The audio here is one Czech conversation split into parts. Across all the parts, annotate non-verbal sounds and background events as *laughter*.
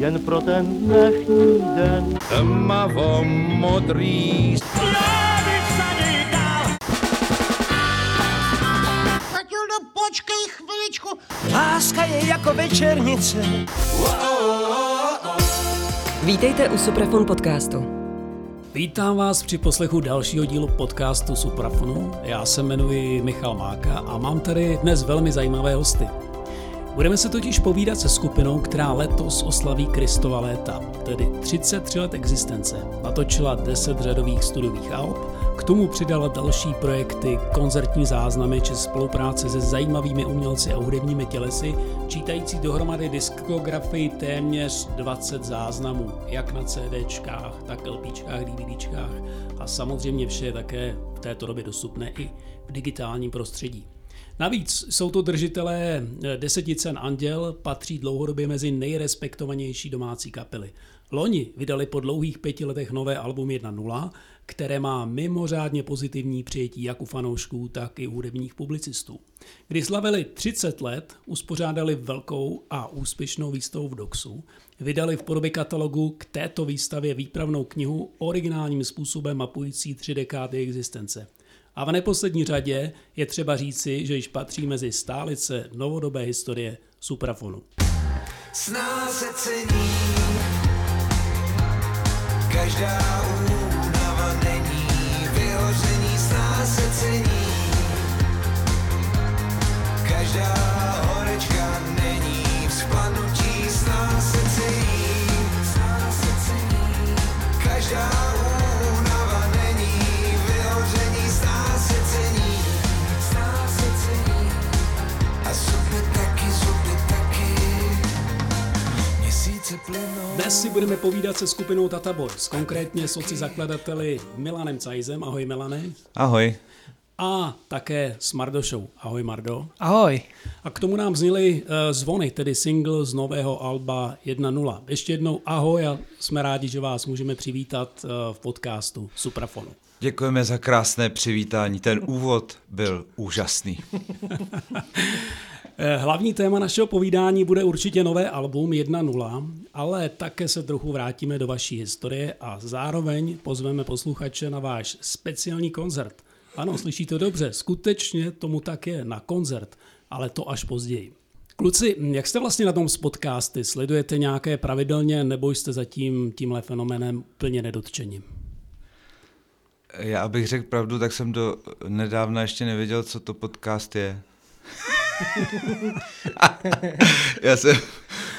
jen pro ten dnešní den. Tmavo modrý Matildo, počkej chviličku. Láska je jako večernice. Vítejte u Suprafon podcastu. Vítám vás při poslechu dalšího dílu podcastu Suprafonu. Já se jmenuji Michal Máka a mám tady dnes velmi zajímavé hosty. Budeme se totiž povídat se skupinou, která letos oslaví Kristova léta, tedy 33 let existence. Natočila 10 řadových studiových alb, k tomu přidala další projekty, koncertní záznamy či spolupráce se zajímavými umělci a hudebními tělesy, čítající dohromady diskografii téměř 20 záznamů, jak na CDčkách, tak LPčkách, DVDčkách a samozřejmě vše je také v této době dostupné i v digitálním prostředí. Navíc jsou to držitelé deseticen Anděl, patří dlouhodobě mezi nejrespektovanější domácí kapely. Loni vydali po dlouhých pěti letech nové album 1.0, které má mimořádně pozitivní přijetí jak u fanoušků, tak i hudebních publicistů. Když slavili 30 let, uspořádali velkou a úspěšnou výstavu v Doxu, vydali v podobě katalogu k této výstavě výpravnou knihu originálním způsobem mapující tři dekády existence. A v neposlední řadě je třeba říci, že již patří mezi stálice novodobé historie suprafonu. S nás se cení každá únava si budeme povídat se skupinou Tata Boys, konkrétně s otci zakladateli Milanem Cajzem, ahoj Milane, Ahoj. a také s Mardošou, ahoj Mardo. Ahoj. A k tomu nám zněly uh, zvony, tedy single z nového alba 1.0. Ještě jednou ahoj a jsme rádi, že vás můžeme přivítat uh, v podcastu Suprafonu. Děkujeme za krásné přivítání. Ten úvod byl úžasný. *laughs* Eh, Hlavní téma našeho povídání bude určitě nové album 1.0, ale také se trochu vrátíme do vaší historie a zároveň pozveme posluchače na váš speciální koncert. Ano, slyšíte dobře, skutečně tomu tak je, na koncert, ale to až později. Kluci, jak jste vlastně na tom s podcasty? Sledujete nějaké pravidelně nebo jste zatím tímhle fenoménem plně nedotčeni? Já abych řekl pravdu, tak jsem do nedávna ještě nevěděl, co to podcast je. *laughs* Já jsem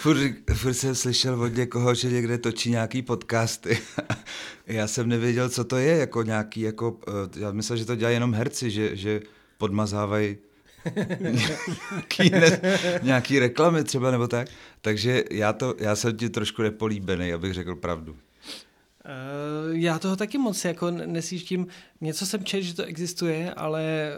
furt, furt jsem slyšel od někoho, že někde točí nějaký podcasty. *laughs* Já jsem nevěděl, co to je, jako nějaký, jako, eh, já myslel, že to dělají jenom herci, že, že podmazávají nějaký, ne, nějaký reklamy třeba nebo tak. Takže já, to, já jsem ti trošku nepolíbený, abych řekl pravdu. Uh, já toho taky moc jako nesíštím. Něco jsem četl, že to existuje, ale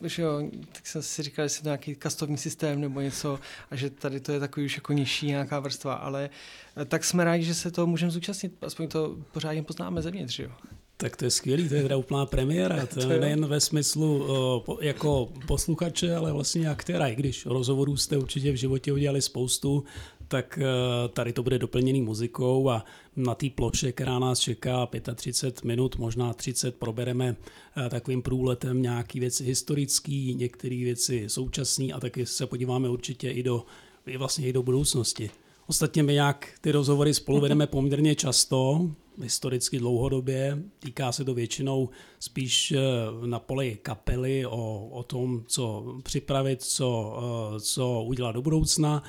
uh, že jo, tak jsem si říkal, že je to nějaký kastovní systém nebo něco a že tady to je takový už jako nižší nějaká vrstva, ale uh, tak jsme rádi, že se toho můžeme zúčastnit, aspoň to pořádně poznáme zevnitř, jo. Tak to je skvělý, to je teda úplná premiéra. *laughs* To je nejen ve smyslu uh, po, jako posluchače, ale vlastně aktéra. I když rozhovorů jste určitě v životě udělali spoustu, tak uh, tady to bude doplněný muzikou a na té ploše, která nás čeká 35 minut, možná 30, probereme uh, takovým průletem nějaký věci historický, některé věci současné a taky se podíváme určitě i do, i vlastně i do budoucnosti. Ostatně my jak ty rozhovory spolu vedeme *laughs* poměrně často, historicky dlouhodobě. Týká se to většinou spíš eh, na poli kapely o, o tom, co připravit, co, eh, co udělat do budoucna.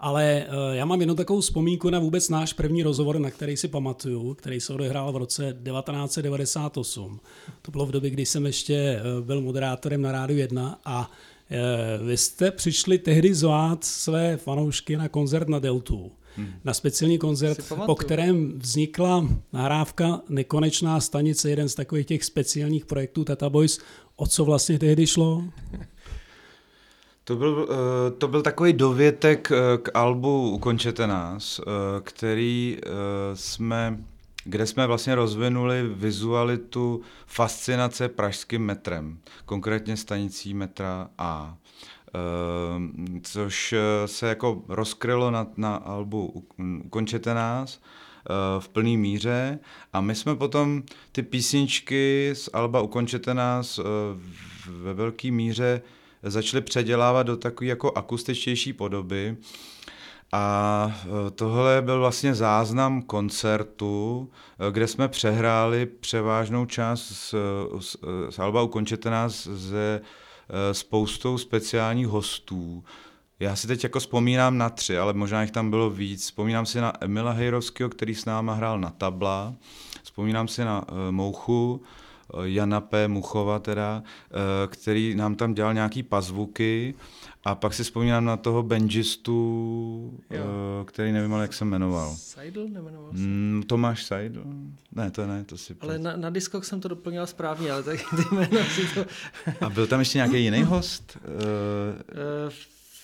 Ale eh, já mám jednu takovou vzpomínku na vůbec náš první rozhovor, na který si pamatuju, který se odehrál v roce 1998. To bylo v době, kdy jsem ještě byl moderátorem na Rádiu 1 a vy jste přišli tehdy zvát své fanoušky na koncert na Deltu. Hmm. Na speciální koncert, po kterém vznikla nahrávka Nekonečná stanice, jeden z takových těch speciálních projektů Tata Boys. O co vlastně tehdy šlo? *laughs* To byl, to byl takový dovětek k albu Ukončete nás, který jsme, kde jsme vlastně rozvinuli vizualitu fascinace pražským metrem, konkrétně stanicí metra A. Což eh, se jako rozkrylo na, na albu Ukončete nás v plný míře a my jsme potom ty písničky z alba Ukončete nás ve velké míře začali předělávat do takové jako akustičtější podoby. A tohle byl vlastně záznam koncertu, kde jsme přehráli převážnou část z, z, z Alba Ukončete nás ze spoustou speciálních hostů. Já si teď jako vzpomínám na tři, ale možná jich tam bylo víc. Vzpomínám si na Emila Hejrovského, který s náma hrál na tabla. Vzpomínám si na uh, Mouchu, Jana P. Muchova teda, uh, který nám tam dělal nějaký pazvuky. A pak si vzpomínám na toho benžistu, jo. který nevím, ale jak se jmenoval. Seidel nemenoval se? Mm, Tomáš Seidel? Ne, to ne, to si... Ale na, na diskok jsem to doplnil správně, ale tak ty jména si to... A byl tam ještě nějaký jiný host? Uh, uh,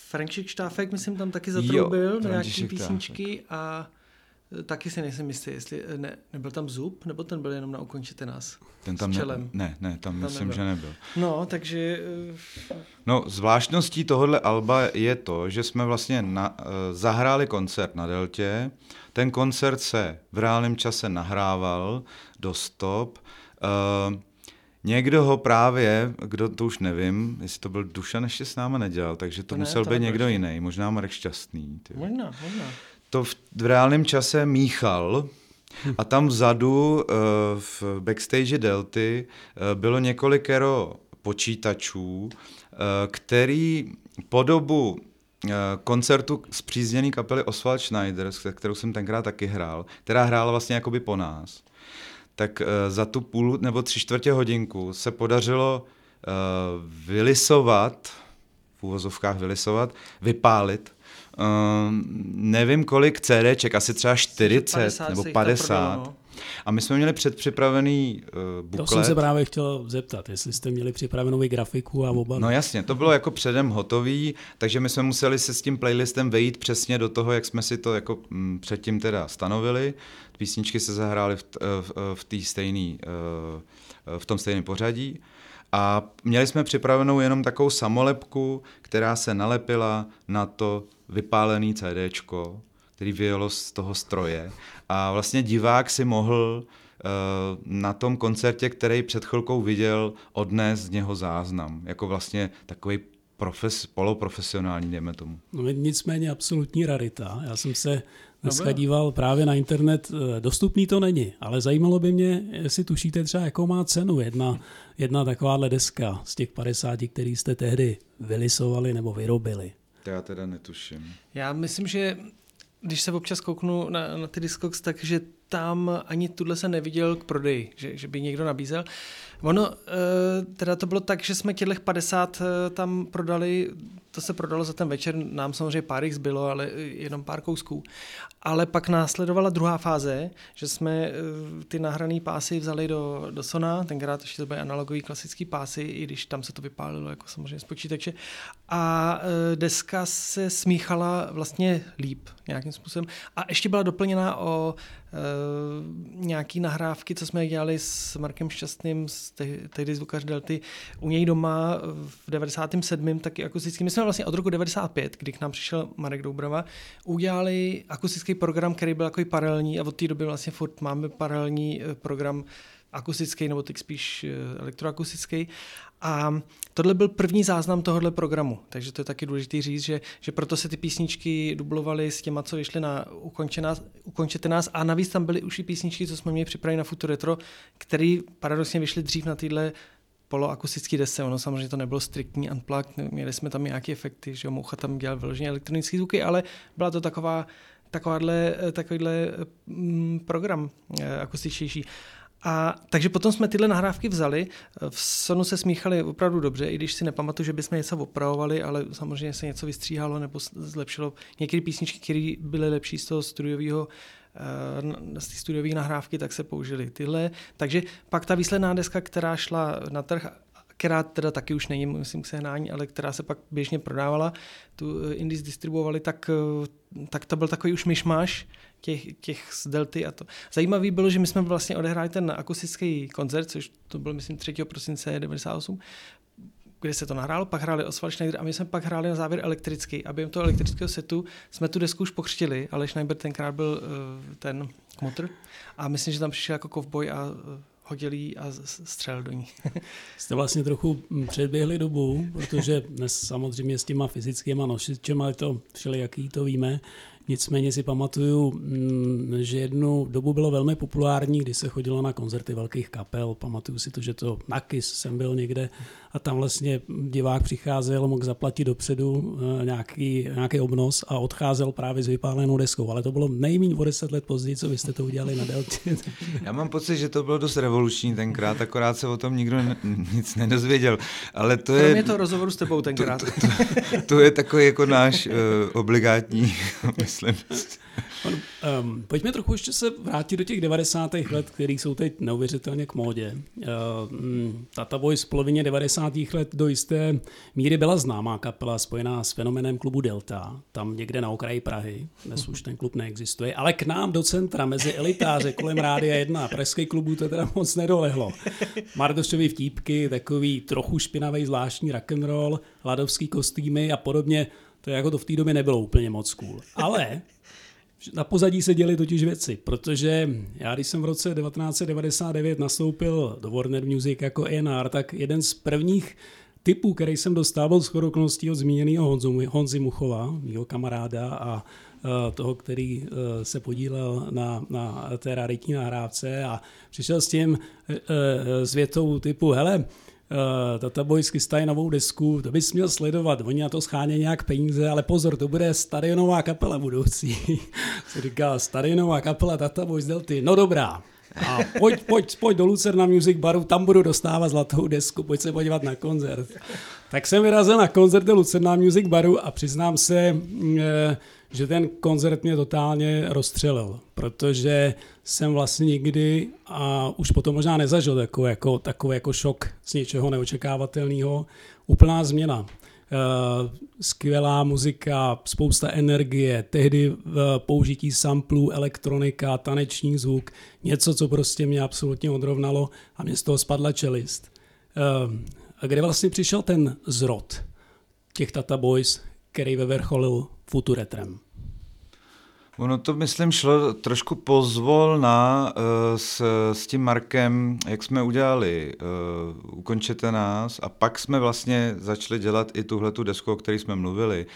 František Štáfek, myslím, tam taky zatroubil na nějaký písničky a Taky si nejsem jistý, jestli ne, nebyl tam zub, nebo ten byl jenom na ukončete nás Ten tam ne, ne, ne, tam, tam myslím, nebyl. že nebyl. No, takže... No, zvláštností tohohle alba je to, že jsme vlastně na, uh, zahráli koncert na Deltě, ten koncert se v reálném čase nahrával do stop, uh, Někdo ho právě, kdo to už nevím, jestli to byl Dušan, ještě s náma nedělal, takže to, to musel ne, být někdo jiný, možná Marek Šťastný. Tyjo. Možná, možná to v, v reálném čase míchal a tam vzadu eh, v backstage Delty eh, bylo několikero počítačů, eh, který po dobu koncertu zpřízněný kapely Oswald Schneider, kterou jsem tenkrát taky hrál, která hrála vlastně jakoby po nás, tak za tu půl nebo tři čtvrtě hodinku se podařilo vylisovat, v úvozovkách vylisovat, vypálit Uh, nevím kolik CDček, asi třeba 40 50 nebo 50. Prodalo, no. A my jsme měli předpřipravený uh, buklet. To jsem se právě chtěl zeptat, jestli jste měli připravenou i grafiku a oba. No jasně, to bylo jako předem hotový, takže my jsme museli se s tím playlistem vejít přesně do toho, jak jsme si to jako m, mm, předtím teda stanovili. Písničky se zahrály v, v, v, té stejný, v tom stejném pořadí. A měli jsme připravenou jenom takovou samolepku, která se nalepila na to vypálený CDčko, který vyjelo z toho stroje. A vlastně divák si mohl uh, na tom koncertě, který před chvilkou viděl, odnést z něho záznam. Jako vlastně takový profes, poloprofesionální, dejme tomu. No, nicméně absolutní rarita. Já jsem se dneska díval právě na internet, eh, dostupný to není, ale zajímalo by mě, jestli tušíte třeba, jakou má cenu jedna, jedna takováhle deska z těch 50, který jste tehdy vylisovali nebo vyrobili. To já teda netuším. Já myslím, že když se občas kouknu na, na ty Discogs, takže tam ani tuhle se neviděl k prodeji, že, že by někdo nabízel. Ono, eh, teda to bylo tak, že jsme těchto 50 eh, tam prodali, to se prodalo za ten večer, nám samozřejmě pár jich zbylo, ale jenom pár kousků. Ale pak následovala druhá fáze, že jsme eh, ty nahrané pásy vzali do, do Sona, tenkrát ještě to byly analogový klasický pásy, i když tam se to vypálilo jako samozřejmě z počítače. A deska se smíchala vlastně líp nějakým způsobem. A ještě byla doplněna o nějaký nahrávky, co jsme dělali s Markem Šťastným, s tehdy zvukař Delty, u něj doma v 97. taky akustický. My jsme vlastně od roku 95, kdy k nám přišel Marek Doubrava, udělali akustický program, který byl jako paralelní a od té doby vlastně furt máme paralelní eh, program akustický, nebo teď spíš eh, elektroakustický. A tohle byl první záznam tohohle programu, takže to je taky důležité říct, že, že proto se ty písničky dublovaly s těma, co vyšly na Ukončete nás a navíc tam byly už i písničky, co jsme měli připravit na Future Retro, které paradoxně vyšly dřív na téhle poloakustický desce. Ono samozřejmě to nebylo striktní unplugged, měli jsme tam nějaké efekty, že Moucha tam dělal vyloženě elektronické zvuky, ale byla to taková takováhle, takovýhle mm, program eh, akustičtější. A takže potom jsme tyhle nahrávky vzali. V Sonu se smíchali opravdu dobře, i když si nepamatuju, že bychom něco opravovali, ale samozřejmě se něco vystříhalo nebo zlepšilo. Některé písničky, které byly lepší z toho studiového eh, z té studiové nahrávky, tak se použili tyhle. Takže pak ta výsledná deska, která šla na trh, která teda taky už není, myslím, k sehnání, ale která se pak běžně prodávala, tu eh, Indies distribuovali, tak, eh, tak to byl takový už myšmaš, těch, těch z Delty a to. Zajímavý bylo, že my jsme vlastně odehráli ten akustický koncert, což to byl, myslím, 3. prosince 98. kde se to nahrálo, pak hráli Oswald Schneider a my jsme pak hráli na závěr elektrický. A během toho elektrického setu jsme tu desku už pokřtili, ale Schneider tenkrát byl uh, ten kmotr a myslím, že tam přišel jako kovboj a uh, hodil jí a střelil do ní. *laughs* Jste vlastně trochu předběhli dobu, protože dnes samozřejmě s těma fyzickýma nosičema je to všelijaký, to víme, Nicméně si pamatuju, mm, že jednu dobu bylo velmi populární, když se chodilo na koncerty velkých kapel. Pamatuju si to, že to na KIS jsem byl někde a tam vlastně divák přicházel, mohl zaplatit dopředu eh, nějaký, nějaký obnos a odcházel právě s vypálenou deskou. Ale to bylo nejméně o deset let později, co vy jste to udělali na Deltě. *laughs* Já mám pocit, že to bylo dost revoluční tenkrát, akorát se o tom nikdo ne, nic nedozvěděl. Ale to je... Kromě to rozhovoru s tebou tenkrát. To, to, to, to je takový jako náš uh, obligátní, *laughs* myslím. Um, pojďme trochu ještě se vrátit do těch 90. let, které jsou teď neuvěřitelně k módě. Um, Tata Boys v polovině 90. let do jisté míry byla známá kapela spojená s fenomenem klubu Delta, tam někde na okraji Prahy, dnes už ten klub neexistuje, ale k nám do centra, mezi elitáře kolem Rádia 1 a pražských klubů to teda moc nedolehlo. Mardošový vtípky, takový trochu špinavý zvláštní rock'n'roll, ladovský kostýmy a podobně, to jako to v té době nebylo úplně moc cool. Ale na pozadí se děly totiž věci, protože já, když jsem v roce 1999 nastoupil do Warner Music jako A&R, tak jeden z prvních typů, který jsem dostával z okolností od zmíněného Honzu, Honzi Muchova, mého kamaráda a toho, který e, se podílel na, na té raritní nahrávce a přišel s tím s e, e, větou typu, hele, uh, Tata Boys chystají novou desku, to bys měl sledovat, oni na to scháně nějak peníze, ale pozor, to bude stadionová kapela budoucí. *laughs* Se říká, stadionová kapela Tata Boys Delty, no dobrá, a pojď, pojď, pojď do Lucerna Music Baru, tam budu dostávat zlatou desku, pojď se podívat na koncert. Tak jsem vyrazil na koncert do Lucerna Music Baru a přiznám se, eh, že ten koncert mě totálně rozstřelil, protože jsem vlastně nikdy a už potom možná nezažil takový jako, takový jako šok z něčeho neočekávatelného. Úplná změna. Uh, skvělá muzika, spousta energie, tehdy uh, použití samplů, elektronika, taneční zvuk, něco, co prostě mě absolutně odrovnalo a mě z toho spadla čelist. Uh, a kde vlastně přišel ten zrod těch Tata Boys, který vyvrcholil Futuretrem? Ono to, myslím, šlo trošku pozvolna uh, s, s tím Markem, jak jsme udělali uh, Ukončete nás a pak jsme vlastně začali dělat i tuhle tu desku, o které jsme mluvili,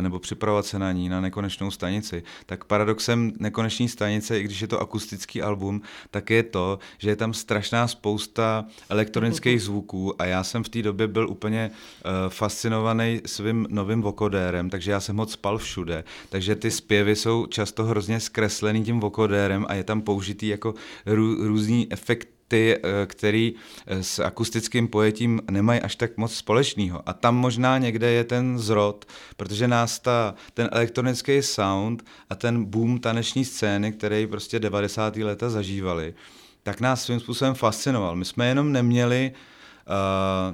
nebo připravovat se na ní, na Nekonečnou stanici. Tak paradoxem Nekoneční stanice, i když je to akustický album, tak je to, že je tam strašná spousta elektronických zvuků a já jsem v té době byl úplně uh, fascinovaný svým novým vokodérem, takže já jsem moc spal všude, takže ty zpěvy jsou často hrozně zkreslený tím vokodérem a je tam použitý jako rů, různý efekty eh, který eh, s akustickým pojetím nemají až tak moc společného. A tam možná někde je ten zrod, protože nás ta, ten elektronický sound a ten boom taneční scény, který prostě 90. leta zažívali, tak nás svým způsobem fascinoval. My jsme jenom neměli Uh,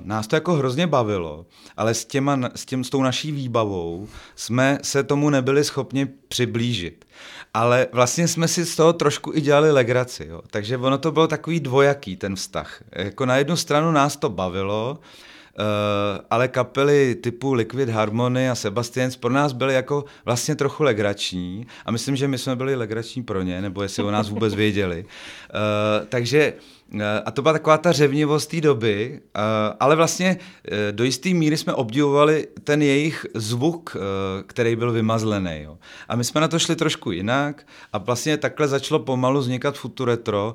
nás to jako hrozně bavilo, ale s, těma, s, tím, s tou naší výbavou jsme se tomu nebyli schopni přiblížit. Ale vlastně jsme si z toho trošku i dělali legraci, jo. takže ono to bylo takový dvojaký ten vztah. Jako na jednu stranu nás to bavilo, Uh, ale kapely typu Liquid Harmony a Sebastians pro nás byly jako vlastně trochu legrační a myslím, že my jsme byli legrační pro ně, nebo jestli o nás vůbec věděli. Uh, takže a to byla taková ta řevnivost té doby, eh, ale vlastně eh, do jisté míry jsme obdivovali ten jejich zvuk, který byl vymazlený. Jo. A my jsme na to šli trošku jinak a vlastně takhle začalo pomalu vznikat Futuretro,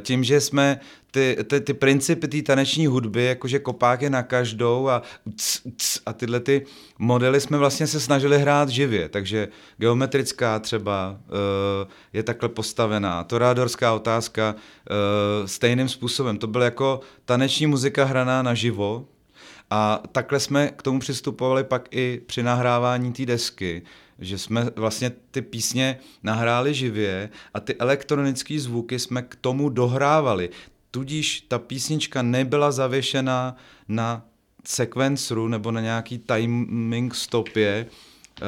tím, že jsme ty, ty, ty principy té taneční hudby, jakože kopák je na každou a, cs, cs, a tyhle ty modely jsme vlastně se snažili hrát živě, takže geometrická třeba uh, je takhle postavená, torádorská otázka uh, stejným způsobem, to byla jako taneční muzika hraná naživo a takhle jsme k tomu přistupovali pak i při nahrávání té desky, že jsme vlastně ty písně nahráli živě a ty elektronické zvuky jsme k tomu dohrávali. Tudíž ta písnička nebyla zavěšena na sekvenceru nebo na nějaký timing stopě, eh,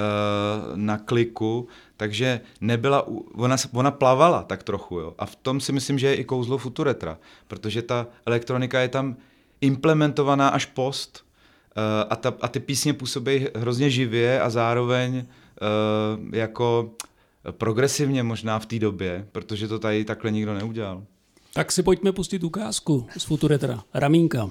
na kliku, takže nebyla, ona, ona plavala tak trochu, jo. A v tom si myslím, že je i kouzlo Futuretra, protože ta elektronika je tam implementovaná až post, a, ta, a ty písně působí hrozně živě a zároveň uh, jako progresivně možná v té době, protože to tady takhle nikdo neudělal. Tak si pojďme pustit ukázku z Futuretra. Ramínka.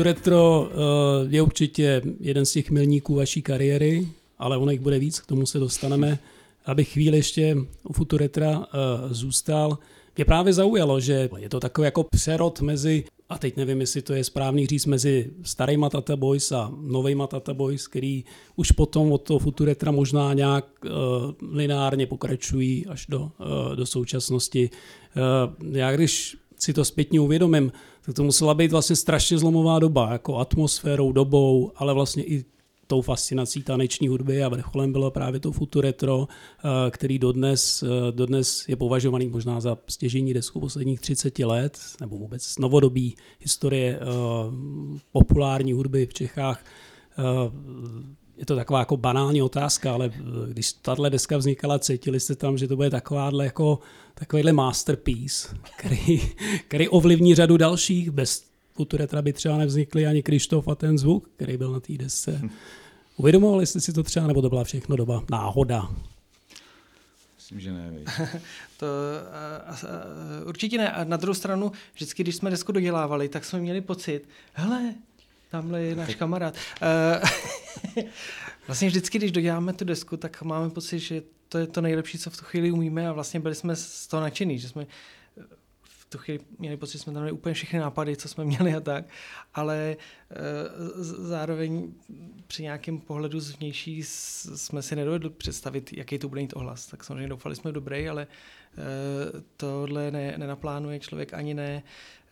Futuretro eh, je určitě jeden z těch milníků vaší kariéry, ale ono jich bude víc, k tomu se dostaneme. Abych chvíli ještě u Futuretra eh, zůstal. Mě právě zaujalo, že je to takový jako přerod mezi, a teď nevím, jestli to je správný říct, mezi starýma Tata Boys a novejma Tata Boys, který už potom od toho Futuretra možná nějak uh, lineárně pokračují až do, uh, do současnosti. Uh, já když si to zpětně uvědomím, tak to musela být vlastně strašně zlomová doba, jako atmosférou, dobou, ale vlastně i tou fascinací taneční hudby a vrcholem bylo právě to Futuretro, eh, který dodnes, eh, dodnes je považovaný možná za stěžení desku posledních 30 let, nebo vůbec novodobí historie eh, populární hudby v Čechách. Je to taková jako banální otázka, ale když tahle deska vznikala, cítili jste tam, že to bude takováhle jako takovýhle masterpiece, který, *laughs* který ovlivní řadu dalších. Bez Futuretra by třeba nevznikly ani Krištof a ten zvuk, který byl na té desce. Uvědomovali jste si to třeba, nebo to byla všechno doba náhoda? Myslím, že ne. *laughs* To uh, uh, určitě ne. A na druhou stranu, vždycky, když jsme desku dodělávali, tak jsme měli pocit, hele, tamhle je náš kamarád. Uh, *laughs* vlastně vždycky, když doděláme tu desku, tak máme pocit, že to je to nejlepší, co v tu chvíli umíme a vlastně byli jsme z toho nadšený, že jsme v tu chvíli měli pocit, že jsme tam měli úplně všechny nápady, co jsme měli a tak, ale uh, zároveň při nějakém pohledu zvnější jsme si nedovedli představit, jaký to bude mít ohlas. Tak samozřejmě doufali jsme dobrý, ale uh, tohle ne, nenaplánuje člověk ani ne,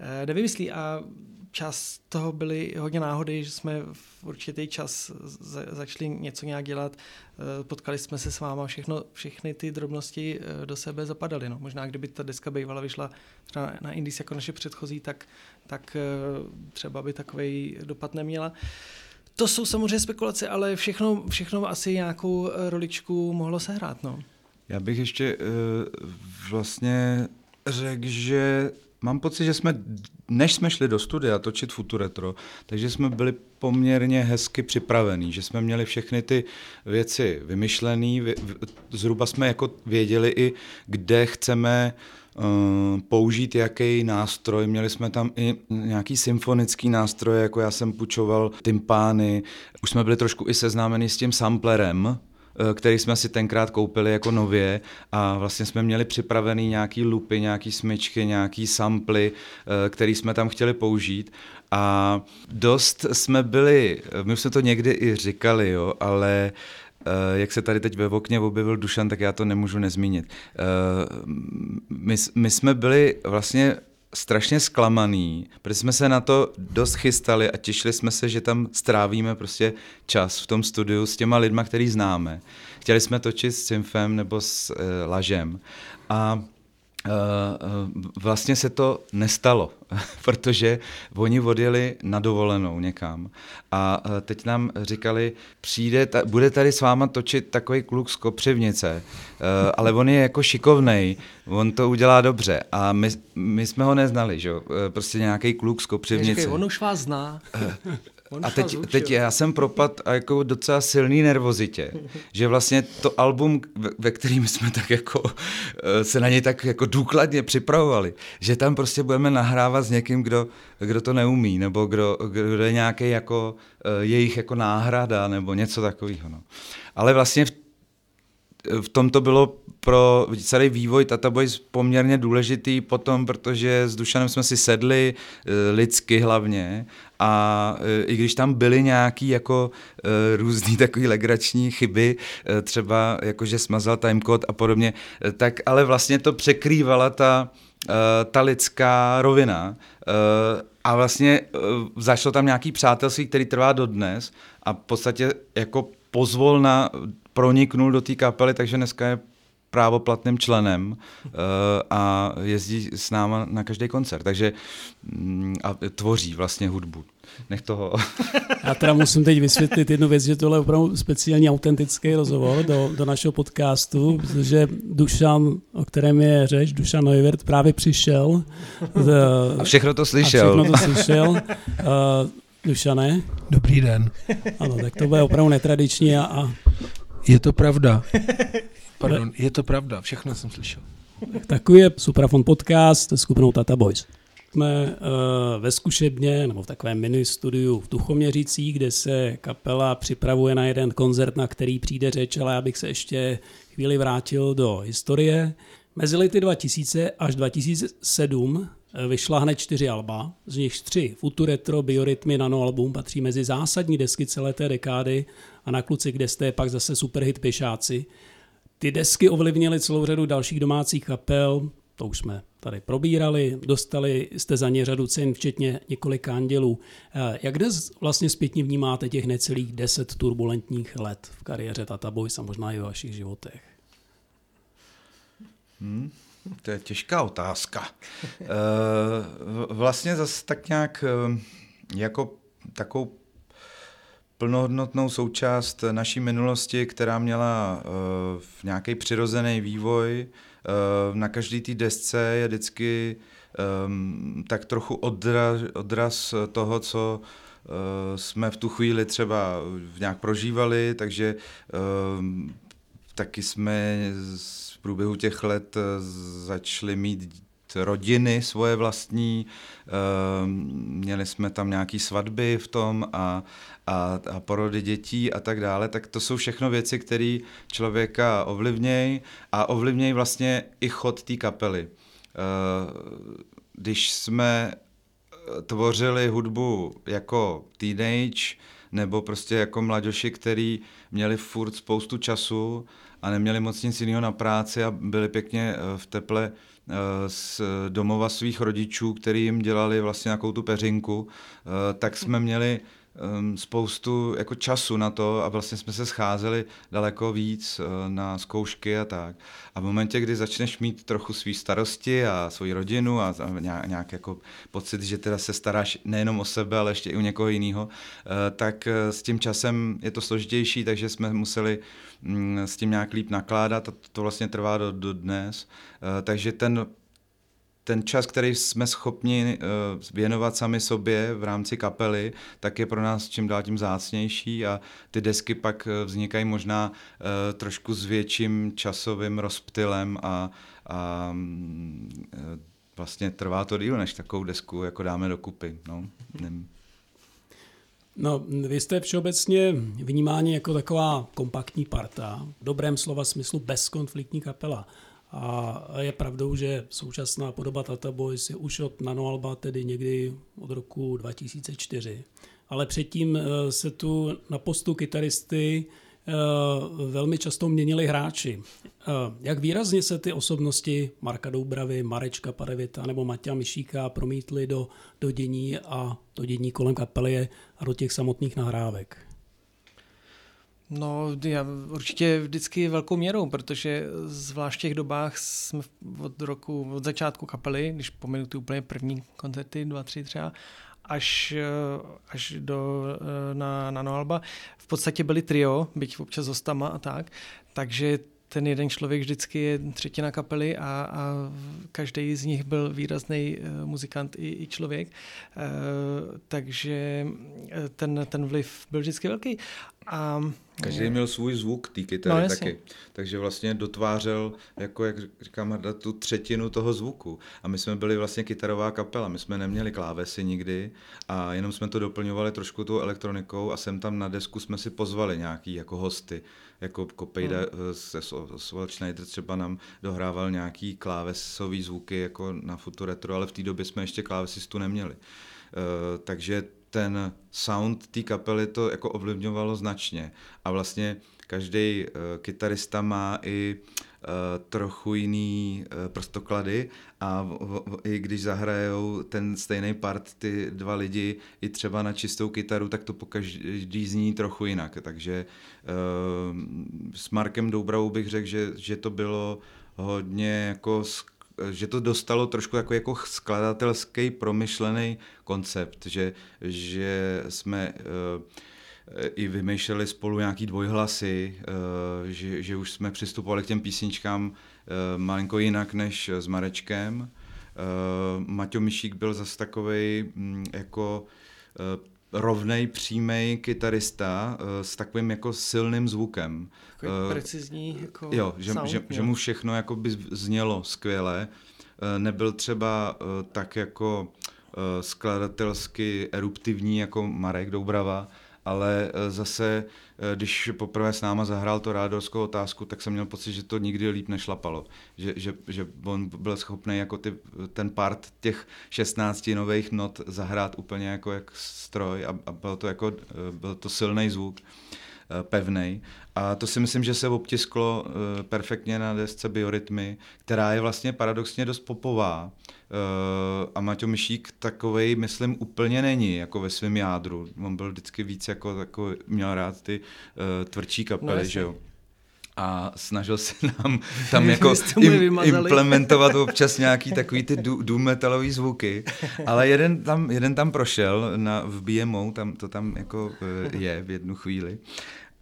uh, nevymyslí a čas toho byly hodně náhody, že jsme v určitý čas za, začali něco nějak dělat, potkali jsme se s váma, všechno, všechny ty drobnosti do sebe zapadaly. No. Možná kdyby ta deska bývala vyšla třeba na Indies jako naše předchozí, tak, tak třeba by takový dopad neměla. To jsou samozřejmě spekulace, ale všechno, všechno asi nějakou roličku mohlo sehrát. No. Já bych ještě uh, vlastně řekl, že mám pocit, že jsme, než jsme šli do studia točit Futuretro, takže jsme byli poměrně hezky připravení, že jsme měli všechny ty věci vymyšlené, zhruba jsme jako věděli i, kde chceme uh, použít jaký nástroj. Měli jsme tam i nějaký symfonický nástroj, jako já jsem půjčoval tympány. Už jsme byli trošku i seznámeni s tím samplerem, který jsme si tenkrát koupili jako nově a vlastně jsme měli připravený nějaký lupy, nějaký smyčky, nějaký samply, který jsme tam chtěli použít a dost jsme byli, my jsme to někdy i říkali, jo, ale jak se tady teď ve okně objevil Dušan, tak já to nemůžu nezmínit. My, my jsme byli vlastně strašně zklamaný, protože jsme se na to dost chystali a těšili jsme se, že tam strávíme prostě čas v tom studiu s těma lidma, který známe. Chtěli jsme točit s Cymfem nebo s uh, Lažem a vlastně se to nestalo, *laughs* protože oni odjeli na dovolenou někam a uh, teď nám říkali, přijde, ta, bude tady s váma točit takový kluk z Kopřivnice, uh, ale on je jako šikovnej, on to udělá dobře a my, my jsme ho neznali, že? prostě nějaký kluk z Kopřivnice. Neříkej, on už vás zná. On a teď, teď já jsem propad a jako docela silný nervozitě, *laughs* že vlastně to album, ve kterým jsme tak jako se na něj tak jako důkladně připravovali, že tam prostě budeme nahrávat s někým, kdo, kdo to neumí, nebo kdo, kdo je nějaký jako jejich jako náhrada, nebo něco takového. No. Ale vlastně v, v tom to bylo pro celý vývoj Tata Boys poměrně důležitý potom, protože s Dušanem jsme si sedli, eh, lidsky hlavně, a eh, i když tam byly nějaký jako eh, různý *laughs* takový legrační chyby, třeba jako že smazal timecode a podobně, tak ale vlastně to překrývala ta, ta lidská rovina a vlastně zašlo tam nějaký přátelství, který trvá dodnes a v podstatě jako pozvolna proniknul do té kapely, takže dneska je právoplatným členem uh, a jezdí s náma na každý koncert, takže mm, a tvoří vlastně hudbu. Nech toho. *laughs* Já teda musím teď vysvětlit jednu věc, že tohle je opravdu speciální autentický rozhovor do, do našeho podcastu, protože Dušan, o kterém je řeč, Dušan Neuvert právě přišel. Z, a všechno to slyšel. A všechno to slyšel. Uh, Dušane. Dobrý den. Ano, tak to bude opravdu netradiční a, a je to pravda. Pardon, je to pravda, všechno jsem slyšel. Takový je Suprafon podcast s skupinou Tata Boys. Jsme uh, ve zkušebně, nebo v takovém mini studiu v Tuchoměřících, kde se kapela připravuje na jeden koncert, na který přijde řeč, ale já bych se ještě chvíli vrátil do historie. Mezi lety 2000 až 2007 eh, vyšla hned čtyři alba, z nich tři Futuretro, Biorytmy, Nano album patří mezi zásadní desky celé té dekády a na kluci, kde jste pak zase superhit Pěšáci. Ty desky ovlivnily celou řadu dalších domácích kapel, to už jsme tady probírali, dostali jste za ně řadu cen, včetně několika andělů. Eh, jak dnes vlastně zpětně vnímáte těch necelých deset turbulentních let v kariéře Tata Boys a možná i v vašich životech? Hmm, to je těžká otázka. e, vlastně zase tak nějak eh, jako takovou plnohodnotnou součást naší minulosti, která měla uh, nějaký přirozený vývoj. Uh, na každé té desce je vždycky um, tak trochu odraz, odraz toho, co uh, jsme v tu chvíli třeba nějak prožívali, takže uh, taky jsme v průběhu těch let začali mít rodiny svoje vlastní, měli jsme tam nějaké svatby v tom a, a, a porody dětí a tak dále, tak to jsou všechno věci, které člověka ovlivnějí a ovlivnějí vlastně i chod té kapely. Když jsme tvořili hudbu jako teenage, nebo prostě jako mladoši, který měli furt spoustu času a neměli moc nic jiného na práci a byli pěkně v teple Eh, z domova svých rodičů, který jim dělali vlastně nějakou tu peřinku, eh, tak jsme měli ehm, spoustu jako času na to a vlastně jsme se scházeli daleko víc eh, na zkoušky a tak. A v momentě, kdy začneš mít trochu svý starosti a svoji rodinu a nějak jako pocit, že teda se staráš nejenom o sebe, ale ještě i o někoho jiného, tak s tím časem je to složitější, takže jsme museli Mm, s tím nějak líp nakládat a to vlastně trvá do, do dnes. Eh, takže ten ten čas, který jsme schopni eh, věnovat sami sobě v rámci kapely, tak je pro nás čím dál tím zácnější a ty desky pak eh, vznikají možná trošku s větším časovým rozptylem a, a mm, vlastně trvá to díl, než takovou desku jako dáme dokupy. No. No, vy jste všeobecně vnímáni jako taková kompaktní parta, v dobrém slova smyslu bezkonfliktní kapela. A je pravdou, že současná podoba Tata Boys je už od Nanoalba, tedy někdy od roku 2004. Ale předtím eh, se tu na postu kytaristy eh, velmi často měnili hráči. Eh, jak výrazně se ty osobnosti Marka Doubravy, Marečka Parevita nebo Matěja Myšíka promítly do, do dění a do dění kolem kapely a do těch samotných nahrávek? No, já určitě vždycky velkou měrou, protože zvlášť v těch dobách jsme od roku, od začátku kapely, když pomenu ty úplně první koncerty, dva, tři třeba, až, až do, na, na Noalba, v podstatě byli trio, byť občas s hostama a tak, takže ten jeden člověk vždycky je třetina kapely a, a každý z nich byl výrazný uh, muzikant i, i člověk, uh, takže eh, ten, ten vliv byl vždycky velký. A Každý měl svůj zvuk té kytary No, jasně. taky. Takže vlastně dotvářel, jako jak říká Marda, tu třetinu toho zvuku. A my jsme byli vlastně kytarová kapela, my jsme neměli klávesy nikdy a jenom jsme to doplňovali trošku tou elektronikou a sem tam na desku jsme si pozvali nějaký jako hosty. Jako Kopejda hmm. se Oswald Schneider třeba nám dohrával nějaký klávesový zvuky jako na Futuretro, ale v té době jsme ještě klávesistu neměli. Uh, takže ten sound té kapely to jako ovlivňovalo značně. A vlastně každý uh, kytarista má i uh, trochu jiný uh, prstoklady a v, v, i když zahrajou ten stejný part ty dva lidi i třeba na čistou kytaru, tak to po každý zní trochu jinak. Takže uh, s Markem Doubravou bych řekl, že, že to bylo hodně jako že to dostalo trošku jako, jako skladatelský promyšlený koncept, že, že jsme uh, i vymýšleli spolu nějaký dvojhlasy, uh, že, že už jsme přistupovali k těm písničkám uh, malinko jinak než s Marečkem. Maťo Mišík byl zase takový um, jako rovnej, přímý kytarista uh, s takovým jako silným zvukem. Takový precizní jako Jo, že, sound, že, jo. že mu všechno jako by znělo skvěle. Uh, nebyl třeba tak jako skladatelsky eruptivní jako Marek Doubrava, ale uh, zase, uh, když poprvé s náma zahrál to rádorskou otázku, tak jsem měl pocit, že to nikdy líp nešlapalo. Že, že, že on byl schopný jako ty, ten part těch 16 nových not zahrát úplně jako jak stroj a, a byl to jako, uh, byl to silný zvuk pevný. A to si myslím, že se obtisklo uh, perfektně na desce Biorytmy, která je vlastně paradoxně dost popová. Uh, a Maťo Myšík takovej, myslím, úplně není, jako ve svém jádru. On byl vždycky víc jako, jako měl rád ty tvrdší kapely, No, že jo a snažil se nám *laughs* tam jako im, implementovat občas nějaký takový ty doom metalový zvuky, ale jeden tam, jeden tam prošel na, v BMO, tam to tam jako eh, je v jednu chvíli.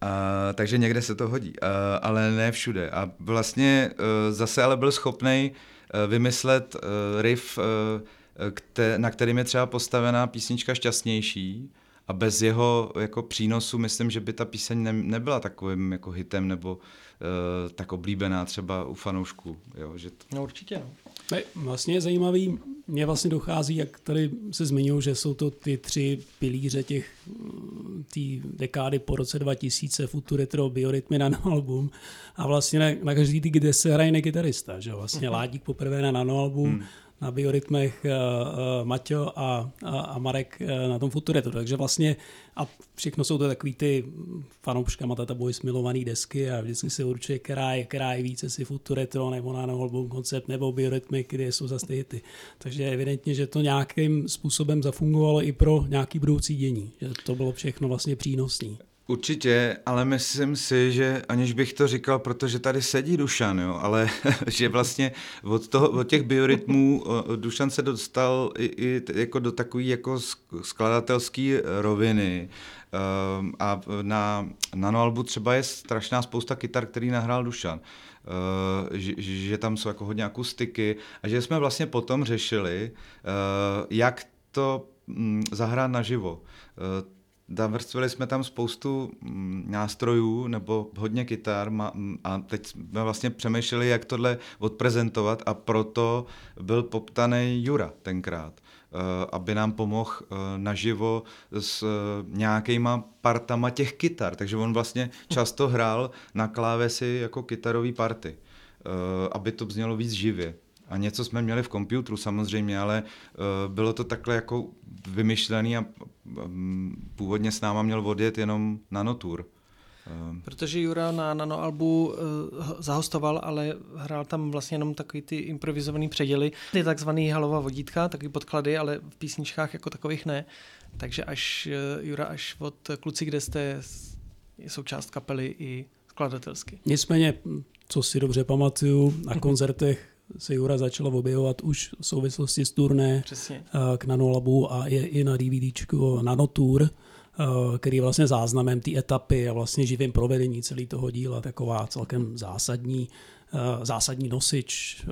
Uh, takže někde se to hodí, uh, ale ne všude. A vlastně uh, zase ale byl schopný uh, vymyslet riff, kte- na kterým je třeba postavená písnička šťastnější, a bez jeho jako přínosu myslím, že by ta píseň ne, nebyla takovým jako hitem nebo uh, tak oblíbená třeba u fanoušků. Jo, že to... No určitě, no. Ne, vlastně je zajímavý, mně vlastně dochází, jak tady se zmiňují, že jsou to ty tři pilíře těch té dekády po roce 2000, Futuretro, Biorytmy na album a vlastně na, na každý ty kde se hraje nekytarista, že vlastně Ládík poprvé na nanoalbum, hmm na biorytmech uh, uh, Maťo a, a, a Marek uh, na tom Futuretu. Takže vlastně a všechno jsou to takový ty fanouškama Tata Boys milovaný desky a vždycky se určuje, která je, která je více si Futuretro nebo na album koncept nebo biorytmy, kde jsou zase ty. Takže evidentně, že to nějakým způsobem zafungovalo i pro nějaký budoucí dění. Že to bylo všechno vlastně přínosný. Určitě, ale myslím si, že aniž bych to říkal, protože tady sedí Dušan, jo, ale *laughs* že vlastně od, toho, od těch biorytmů Dušan se dostal i, i jako do takové jako skladatelské roviny. Um, a na nanoalbu třeba je strašná spousta kytar, který nahrál Dušan. Uh, že, že tam jsou jako hodně akustiky a že jsme vlastně potom řešili, uh, jak to mm, zahrát naživo. Navrstvili jsme tam spoustu mm, nástrojů nebo hodně kytar a teď jsme vlastně přemýšleli, jak tohle odprezentovat a proto byl poptaný Jura tenkrát, aby nám pomohl naživo s nějakýma partama těch kytar. Takže on vlastně často hrál na klávesi jako kytarový party, aby to znělo víc živě. A něco jsme měli v počítači samozřejmě, ale uh, bylo to takhle jako vymyšlený a um, původně s náma měl odjet jenom nanotour. Um. Protože Jura na nanoalbu uh, zahostoval, ale hrál tam vlastně jenom takový ty improvizovaný předěly, ty takzvaný halová vodítka, takový podklady, ale v písničkách jako takových ne. Takže až uh, Jura až od Kluci, kde jste, je součást kapely i skladatelsky. Nicméně, co si dobře pamatuju, na koncertech se Jura začala objevovat už v souvislosti s turné Přesně. k Nanolabu a je i na DVDčku Nanotour, který je vlastně záznamem té etapy a vlastně živým provedení celý toho díla, taková celkem zásadní, zásadní nosič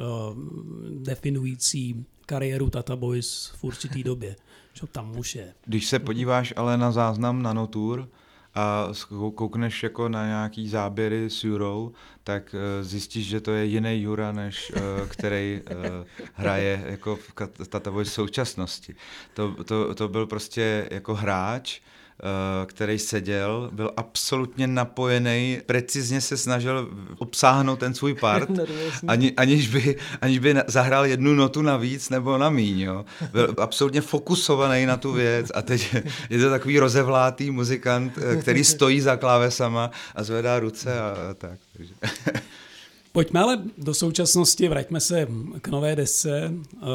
definující kariéru Tata Boys v určitý době. Že tam už je. Když se podíváš ale na záznam Nanotour a koukneš jako na nějaký záběry s Jurou, tak eh, zjistíš, že to je jiný Jura, než eh, který eh, hraje jako v Kat- Tata Boys současnosti. To, to, to byl prostě jako hráč, který seděl, byl absolutně napojený, precizně se snažil obsáhnout ten svůj part, *laughs* ani, aniž, by, aniž by zahrál jednu notu navíc nebo na míň. Jo. Byl *laughs* absolutně fokusovaný na tu věc a teď je to takový rozevlátý muzikant, eh, který stojí za klávesama a zvedá ruce a, a tak. Takže. *laughs* Pojďme ale do současnosti, vraťme se k nové desce, eh,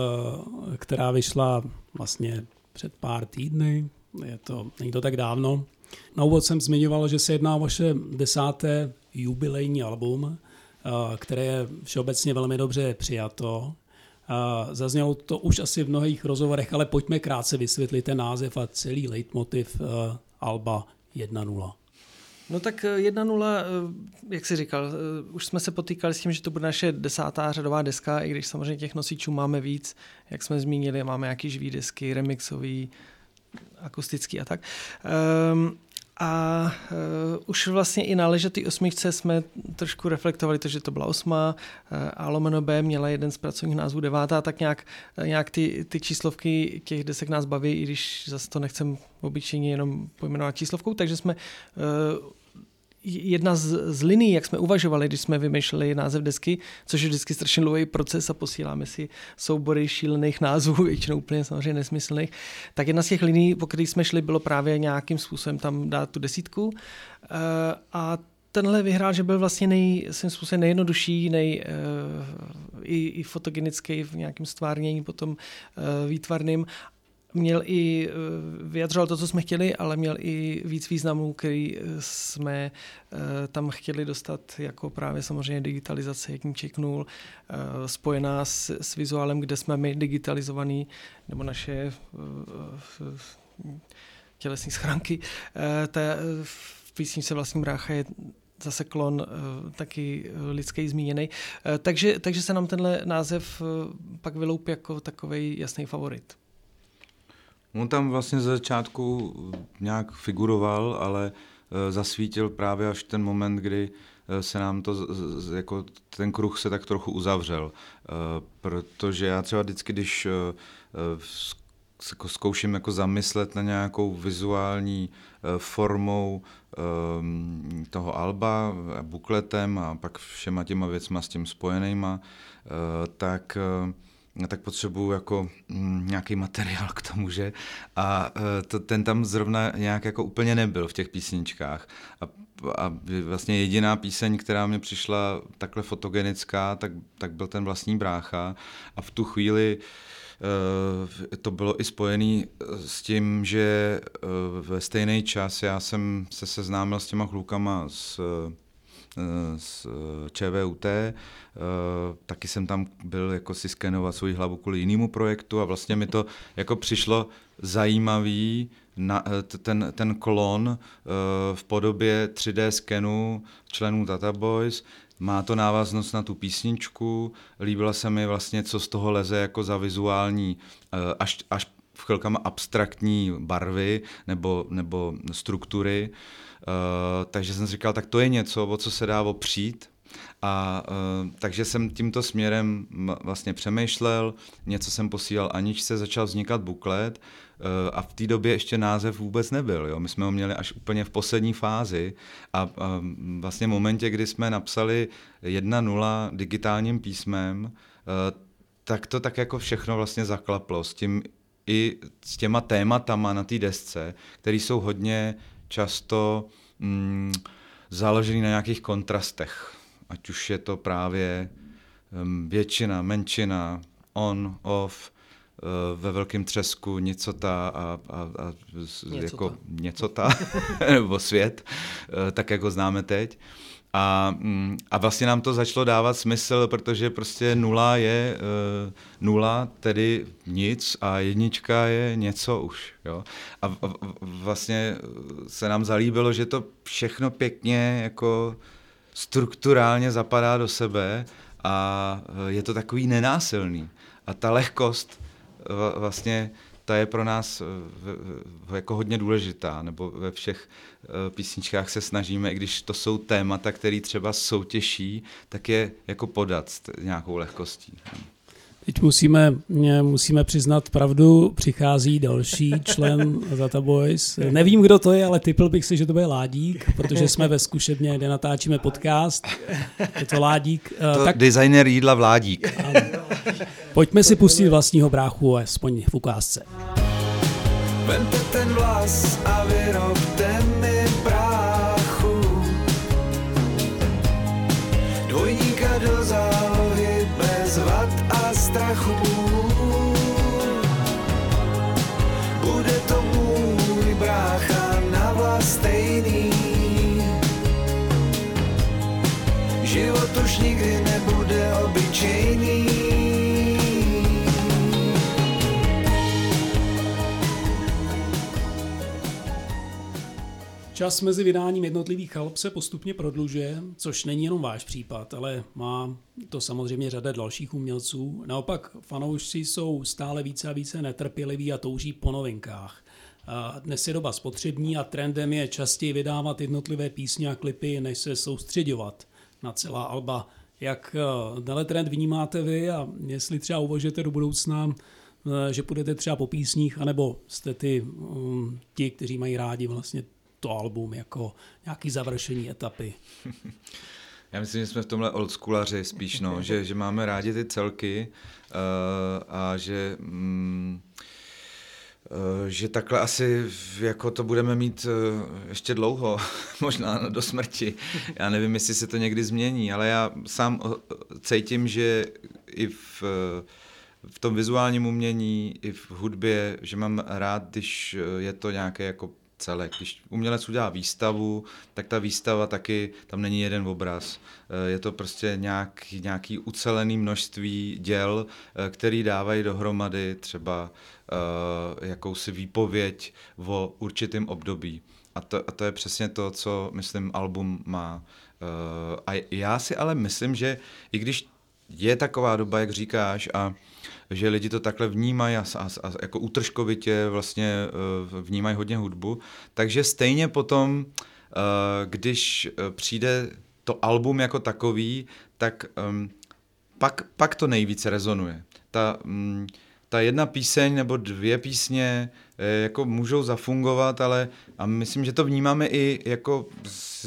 která vyšla vlastně před pár týdny, je to, není to tak dávno. Na úvod jsem zmiňoval, že se jedná o vaše desáté jubilejní album, eh, které je všeobecně velmi dobře přijato. Eh, Zaznělo to už asi v mnohých rozhovorech, ale pojďme krátce vysvětlit ten název a celý leitmotiv eh, Alba 1.0. No tak eh, 1.0, eh, jak jsi říkal, už jsme se potýkali s tím, že to bude naše desátá řadová deska, i když samozřejmě těch nosičů máme víc, jak jsme zmínili, máme nějaký živý desky, remixový, akustický a tak. Um, a uh, už vlastně i na ležetý osmičce jsme trošku reflektovali to, že to byla osma uh, a lomeno B měla jeden z pracovních názvů devátá, tak nějak, nějak ty, ty číslovky těch desek nás baví, i když zase to nechcem obyčejně jenom pojmenovat číslovkou, takže jsme uh, jedna z, z liní, jak jsme uvažovali, když jsme vymýšleli název desky, což je vždycky strašně dlouhý proces a posíláme si soubory šílených názvů, *laughs* většinou úplně samozřejmě nesmyslných, tak jedna z těch liní, po kterých jsme šli, bylo právě nějakým způsobem tam dát tu desítku. Eh, a tenhle vyhrál, že byl vlastně nej, svým způsobem nejjednodušší, nej, uh, i, i fotogenický v nějakém stvárnění, potom uh, výtvarným měl i, eh, vyjadřoval to, co jsme chtěli, ale měl i víc významů, který eh, jsme eh, tam chtěli dostat, jako právě samozřejmě digitalizace, jak čeknul, spojená s, s vizuálem, kde jsme my digitalizovaný, nebo naše tělesní schránky. Ta, v písničce Vlastní brácha je zase klon taky lidský zmíněný. Takže, takže se nám tenhle název pak vyloupí jako takový jasný favorit. On tam vlastně ze začátku nějak figuroval, ale eh, zasvítil právě až ten moment, kdy eh, se nám to, jako ten kruh se tak trochu uzavřel. Eh, protože já třeba vždycky, když zkouším jako zamyslet na nějakou vizuální formou toho alba, bukletem a pak všema těma věcma s tím spojenýma, tak tak potřebuju jako mm, nějaký materiál k tomu, že? A e, to, ten tam zrovna nějak jako úplně nebyl v těch písničkách. A, a vlastně jediná píseň, která mě přišla takhle fotogenická, tak, tak byl ten vlastní brácha. A v tu chvíli e, to bylo i spojené s tím, že e, ve stejný čas já jsem se seznámil s těma klukama z z ČVUT. Taky jsem tam byl jako si skenovat svoji hlavu kvůli jinému projektu a vlastně mi to jako přišlo zajímavý, na, ten, ten klon v podobě 3D skenu členů Tata Boys, má to návaznost na tu písničku, líbila se mi vlastně, co z toho leze jako za vizuální, až, až chvilkama abstraktní barvy nebo, nebo struktury. Uh, takže jsem si říkal, tak to je něco, o co se dá opřít. A uh, takže jsem tímto směrem vlastně přemýšlel, něco jsem posílal Aničce, začal vznikat buklet uh, a v té době ještě název vůbec nebyl. Jo? My jsme ho měli až úplně v poslední fázi a uh, vlastně v momentě, kdy jsme napsali 1.0 digitálním písmem, uh, tak to tak jako všechno vlastně zaklaplo s tím i s těma tématama na té desce, které jsou hodně často mm, založený na nějakých kontrastech. Ať už je to právě um, většina, menšina, on, off, uh, ve velkém třesku nicota a, a, a Něcota. jako něcota, *laughs* nebo svět, uh, tak jak ho známe teď. A, mm, a vlastně nám to začalo dávat smysl, protože prostě nula je uh, nula, tedy nic a jednička je něco už. Jo? A, a vlastně se nám zalíbilo, že to všechno pěkně jako strukturálně zapadá do sebe a je to takový nenásilný. A ta lehkost vlastně ta je pro nás v, jako hodně důležitá, nebo ve všech písničkách se snažíme, i když to jsou témata, které třeba soutěší, tak je jako podat nějakou lehkostí. Teď musíme, musíme přiznat pravdu, přichází další člen *laughs* Zata Boys. Nevím, kdo to je, ale typl bych si, že to bude Ládík, protože jsme ve zkušebně, kde natáčíme podcast. Je to Ládík. To tak... designer jídla Vládík. Pojďme si pustit vlastního bráchu, aspoň v ukázce. Vemte ten vlas a vyrobte strachu. Bude to můj brácha na vlas stejný. Život už nikdy nebude obyčejný. Čas mezi vydáním jednotlivých chalp se postupně prodlužuje, což není jenom váš případ, ale má to samozřejmě řada dalších umělců. Naopak fanoušci jsou stále více a více netrpěliví a touží po novinkách. Dnes je doba spotřební a trendem je častěji vydávat jednotlivé písně a klipy, než se soustředovat na celá alba. Jak eh, tenhle trend vnímáte vy a jestli třeba uvažujete do budoucna, eh, že půjdete třeba po písních, anebo jste ty, um, ti, kteří mají rádi vlastně to album jako nějaký završení etapy. *laughs* Já myslím, že jsme v tomhle oldschoolaři spíš, no, že, že máme rádi ty celky uh, a že... Mm, že takhle asi jako to budeme mít ještě dlouho, *laughs* možná do smrti. Já nevím, jestli se to někdy změní, ale já sám cítím, že i v, v tom vizuálním umění, i v hudbě, že mám rád, když je to nějaké jako celek. Když umělec udělá výstavu, tak ta výstava taky, tam není jeden obraz. Eh, je to prostě nějaký, nějaký ucelený množství děl, eh, který dávají dohromady třeba uh, jakousi výpověď o určitém období. A to, a to je přesně to, co, myslím, album má. A já si ale myslím, že i když je taková doba, jak říkáš, a že lidi to takhle vnímají a, a, a jako útržkovitě vlastně uh, vnímají hodně hudbu, takže stejně potom, uh, když uh, přijde to album jako takový, tak um, pak, pak to nejvíce rezonuje. Ta, um, ta jedna píseň nebo dvě písně eh, jako můžou zafungovat, ale a myslím, že to vnímáme i jako z,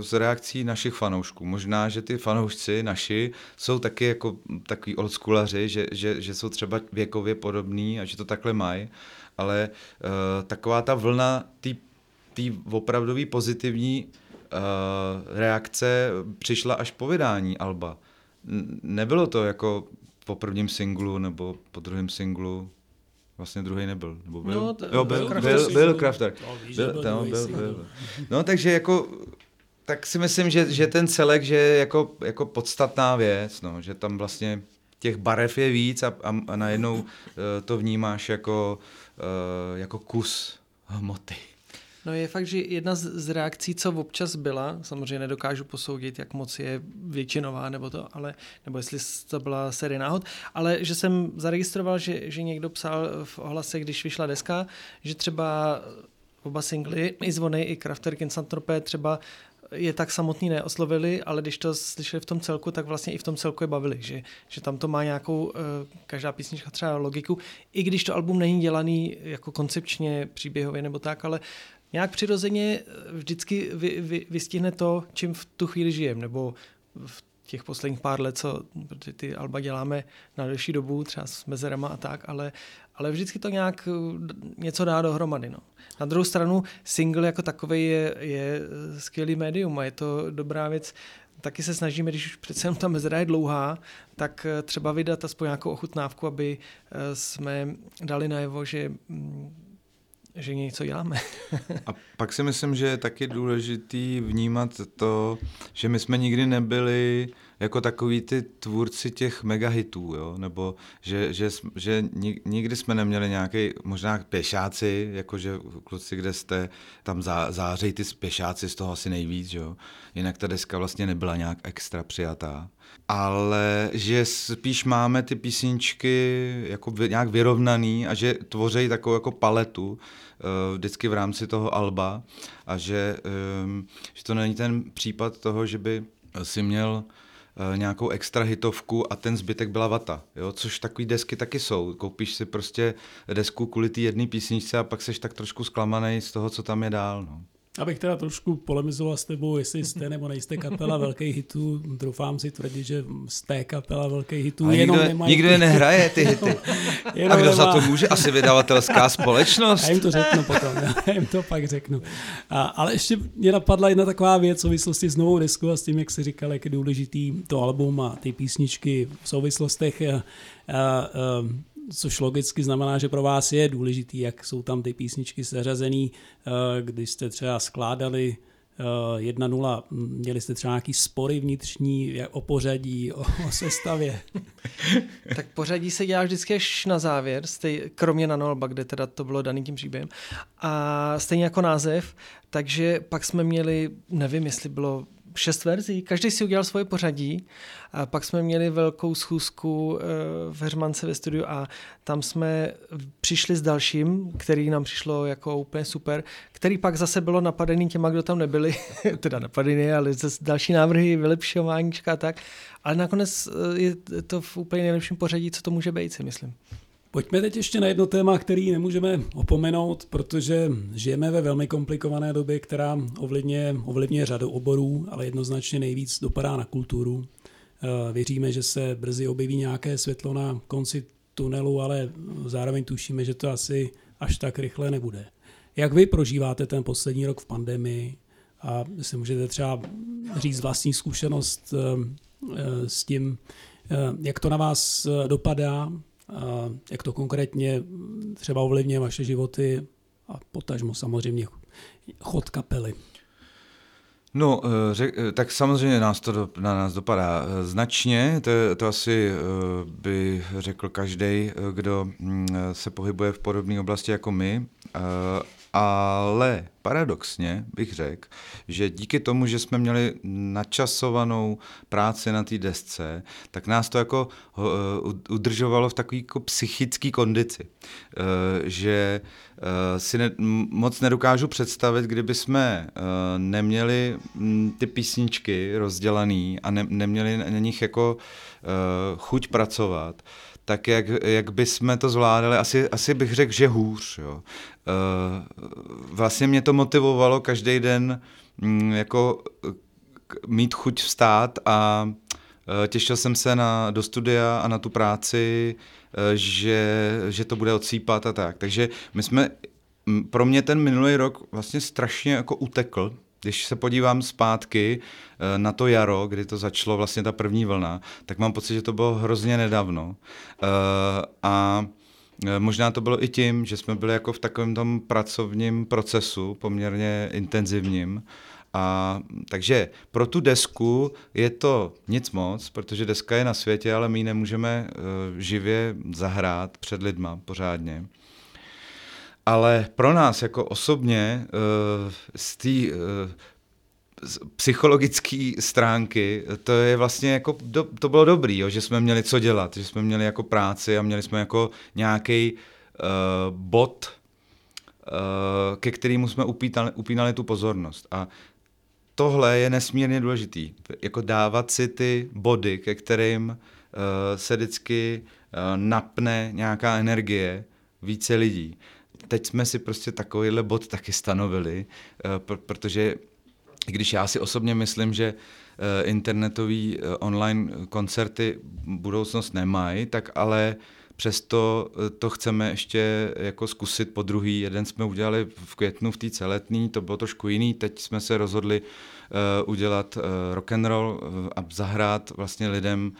z reakcí našich fanoušků. Možná, že ty fanoušci naši jsou taky jako takový oldschoolaři, že, že, že jsou třeba věkově podobní a že to takhle mají, ale uh, taková ta vlna té opravdový pozitivní uh, reakce přišla až po vydání Alba. Nebylo to jako po prvním singlu nebo po druhém singlu. Vlastně druhý nebyl. Nebo byl? No, to, jo, byl, byl, byl, byl Crafter. Byl, byl, no, byl, byl. No, takže jako tak si myslím, že, že ten celek, že je jako, jako podstatná věc, no, že tam vlastně těch barev je víc a, a, a najednou uh, to vnímáš jako, uh, jako kus hmoty. No je fakt, že jedna z, reakcí, co občas byla, samozřejmě nedokážu posoudit, jak moc je většinová nebo to, ale, nebo jestli to byla série náhod, ale že jsem zaregistroval, že, že někdo psal v ohlase, když vyšla deska, že třeba oba singly, i Zvony, i Crafter Kinsantropé třeba je tak samotný neoslovili, ale když to slyšeli v tom celku, tak vlastně i v tom celku je bavili, že, že tam to má nějakou, eh, každá písnička třeba logiku, i když to album není dělaný jako koncepčně, příběhově nebo tak, ale nějak přirozeně eh, vždycky vy, vy, vystihne to, čím v tu chvíli žijem, nebo v těch posledních pár let, co ty alba děláme na delší dobu, třeba s mezerama a tak, ale, ale vždycky to nějak eh, něco dá dohromady. No. Na druhou stranu single jako takový je, je eh, skvělý médium a je to dobrá věc. Taky se snažíme, když už přece jenom ta mezera je dlouhá, tak třeba vydat aspoň nějakou ochutnávku, aby jsme dali najevo, že mm, že něco děláme. a pak si myslím, že je taky důležitý vnímat to, že my jsme nikdy nebyli jako takový ty tvůrci těch megahitů, jo? nebo že, že, že nikdy jsme neměli nějaký, možná pěšáci, jakože kluci, kde jste, tam zá, zářejí ty pěšáci z toho asi nejvíc, jo? jinak ta deska vlastně nebyla nějak extra přijatá. Ale že spíš máme ty písničky jako nějak vyrovnaný a že tvoří takovou jako paletu, Eh, vždycky v rámci toho alba a že, ehm, že to není ten případ toho, že by si měl nějakou extra hitovku a ten zbytek byla vata, jo? což takový desky taky jsou. Koupíš si prostě desku kvůli té jedné písničce a pak seš tak trošku zklamaný z toho, co tam je dál. No. Abych teda trošku polemizoval s tebou, jestli jste nebo nejste kapela velkých hitů, doufám si tvrdit, že jste kapela velkých hitů. A jenom nikdo, nikdo je nehraje ty hity. Jenom, a kdo nemá... za to může? Asi vydavatelská společnost. Já jim to řeknu potom, já jim to pak řeknu. A, ale ještě mě napadla jedna taková věc v souvislosti s novou deskou a s tím, jak jsi říkal, jak je důležitý to album a ty písničky v souvislostech. A, a, a, což logicky znamená, že pro vás je důležitý, jak jsou tam ty písničky seřazený, eh, když jste třeba skládali 1-0, eh, měli jste třeba nějaký spory vnitřní o pořadí, o, o sestavě? *laughs* tak pořadí se dělá vždycky až na závěr, stej, kromě na Nolba, kde teda to bylo daný tím příběhem. A stejně jako název, takže pak jsme měli, nevím, jestli bylo šest verzí, každý si udělal svoje pořadí. A pak jsme měli velkou schůzku eh, v Hermance ve studiu a tam jsme přišli s dalším, který nám přišlo jako úplně super, který pak zase bylo napadený těma, kdo tam nebyli, *laughs* teda napadený, ale zase další návrhy, vylepšování a tak, ale nakonec eh, je to v úplně nejlepším pořadí, co to může být, si myslím. Pojďme teď ještě na jedno téma, který nemůžeme opomenout, protože žijeme ve velmi komplikované době, která ovlivňuje, ovlivňuje řadu oborů, ale jednoznačně nejvíc dopadá na kulturu. Eh, věříme, že se brzy objeví nějaké světlo na konci tunelu, ale zároveň tušíme, že to asi až tak rychle nebude. Jak vy prožíváte ten poslední rok v pandemii a si můžete třeba říct vlastní zkušenost eh, eh, s tím, jak to na vás dopadá, jak to konkrétně třeba ovlivňuje vaše životy a potažmo samozřejmě chod kapely. No, eh, eh, tak samozřejmě nás to do, na nás dopadá eh, značně, to, to asi by řekl každý, kdo mm, se pohybuje v podobné oblasti jako my, ale paradoxně bych řekl, že díky tomu, že jsme měli načasovanou práci na té desce, tak nás to jako uh, udržovalo v takové jako psychické kondici. Uh, že uh, si ne, moc nedokážu představit, kdyby jsme neměli mm, ty písničky rozdělané a ne, neměli na nich jako chuť pracovat, tak jak, jak bychom to zvládali, asi, asi bych řekl, že hůř. Jo. Eh, vlastně mě to motivovalo každý den mm, jako mít chuť vstát a eh, těšil jsem se na, do studia a na tu práci, eh, že, že to bude odsýpat a tak. Takže my jsme, pro mě ten minulý rok vlastně strašně jako utekl, když se podívám zpátky na to jaro, kdy to začalo vlastně ta první vlna, tak mám pocit, že to bylo hrozně nedávno. A Eh, možná to bylo i tím, že jsme byli jako v takovém tom pracovním procesu, poměrně intenzivním. A, takže pro tu desku je to nic moc, protože deska je na světě, ale my ji nemůžeme živě zahrát před lidma pořádně. Ale pro nás jako osobně uh, z té uh, psychologické stránky, to je vlastně jako, do, to bylo dobrý, jo, že jsme měli co dělat, že jsme měli jako práci a měli jsme jako nějaký uh, bod, uh, ke kterému jsme upínali, upínali tu pozornost. A tohle je nesmírně důležitý, jako dávat si ty body, ke kterým uh, se vždycky uh, napne nějaká energie více lidí. Teď jsme si prostě takovýhle bod taky stanovili, uh, protože i když já si osobně myslím, že eh, internetový eh, online koncerty budoucnost nemají, tak ale přesto eh, to chceme ještě jako zkusit po druhý. Jeden jsme udělali v květnu v té celetní, to bylo trošku jiný, teď jsme se rozhodli udělat rock and roll a zahrát vlastně lidem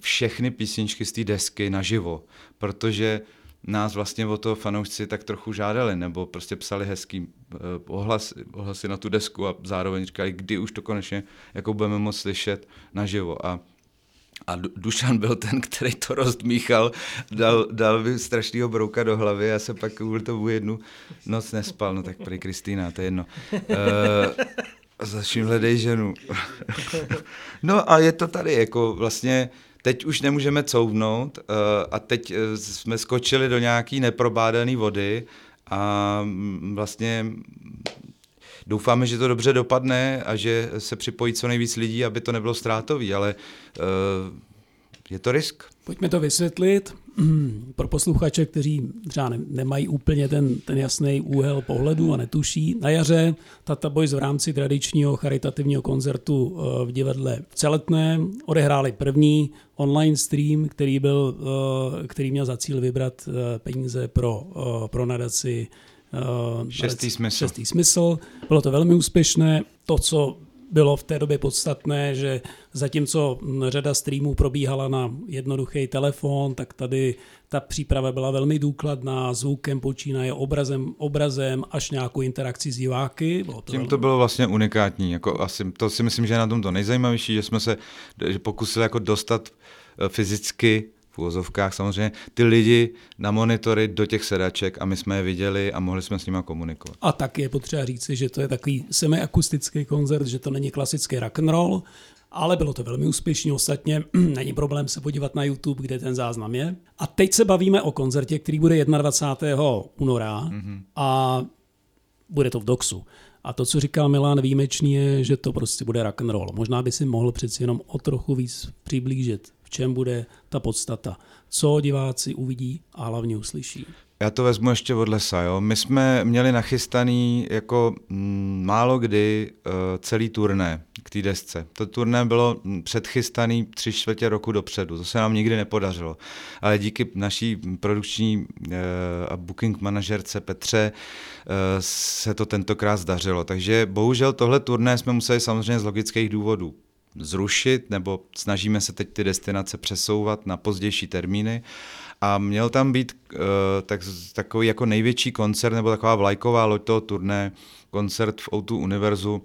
všechny písničky z té desky naživo, protože nás vlastně o to fanoušci tak trochu žádali, nebo prostě psali hezký eh, ohlasy, ohlasy na tu desku a zároveň říkali, kdy už to konečně jako budeme moct slyšet naživo. A a Dušan byl ten, který to rozdmíchal, dal, dal mi strašnýho brouka do hlavy a se pak kvůli tomu jednu noc nespal, no tak prý Kristýna, to je jedno. Uh, Začím hledej ženu. *laughs* no a je to tady, jako vlastně teď už nemůžeme couvnout uh, a teď uh, jsme skočili do nějaký neprobádané vody a mm, vlastně doufáme, že to dobře dopadne a že se připojí co nejvíc lidí, aby to nebylo ztrátový, ale uh, je to risk. Pojďme to vysvětlit pro posluchače, kteří třeba nemají úplně ten, ten jasný úhel pohledu a netuší. Na jaře Tata Boys v rámci tradičního charitativního koncertu eh, v divadle v Celetné odehráli první online stream, který, byl, eh, který měl za cíl vybrat eh, peníze pro, pro nadaci Šestý smysl. Šestý smysl. Bylo to velmi úspěšné. To, co bylo v té době podstatné, že zatímco řada streamů probíhala na jednoduchý telefon, tak tady ta příprava byla velmi důkladná, zvukem počínaje, obrazem, obrazem až nějakou interakci s diváky. Bylo to Tím velmi... to bylo vlastně unikátní. Jako asi, to si myslím, že je na tom to nejzajímavější, že jsme se že pokusili jako dostat eh, fyzicky v úvozovkách samozřejmě ty lidi na monitory do těch sedaček a my jsme je viděli a mohli jsme s nimi komunikovat. A tak je potřeba říci, že to je takový semiakustický koncert, že to není klasický rock and roll, ale bylo to velmi úspěšné. Ostatně *clears throat* není problém se podívat na YouTube, kde ten záznam je. A teď se bavíme o koncertě, který bude 21. února mm-hmm. a bude to v Doxu. A to, co říkal Milan výjimečný, je, že to prostě bude rock and roll. Možná by si mohl přeci jenom o trochu víc přiblížit čem bude ta podstata, co diváci uvidí a hlavně uslyší. Já to vezmu ještě od lesa. Jo. My jsme měli nachystaný jako mm, málo kdy uh, celý turné k té desce. To turné bylo mm, předchystaný tři čtvrtě roku dopředu. To se nám nikdy nepodařilo. Ale díky naší produkční uh, a booking manažerce Petře uh, se to tentokrát zdařilo. Takže bohužel tohle turné jsme museli samozřejmě z logických důvodů zrušit, nebo snažíme se teď ty destinace přesouvat na pozdější termíny. A měl tam být uh, tak, takový jako největší koncert, nebo taková vlajková loď toho turné, koncert v O2 Univerzu uh,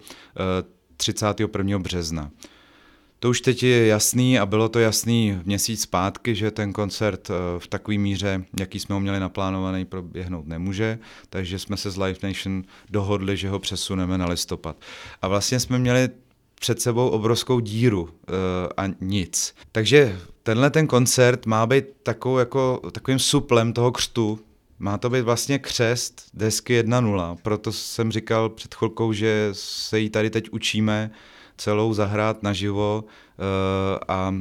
31. března. To už teď je jasný a bylo to jasný měsíc zpátky, že ten koncert v takové míře, jaký jsme ho měli naplánovaný, proběhnout nemůže, takže jsme se s Live Nation dohodli, že ho přesuneme na listopad. A vlastně jsme měli před sebou obrovskou díru uh, a nic. Takže tenhle ten koncert má být takovou, jako, takovým suplem toho křtu, má to být vlastně křest desky 1.0, proto jsem říkal před chvilkou, že se jí tady teď učíme celou zahrát naživo uh, a,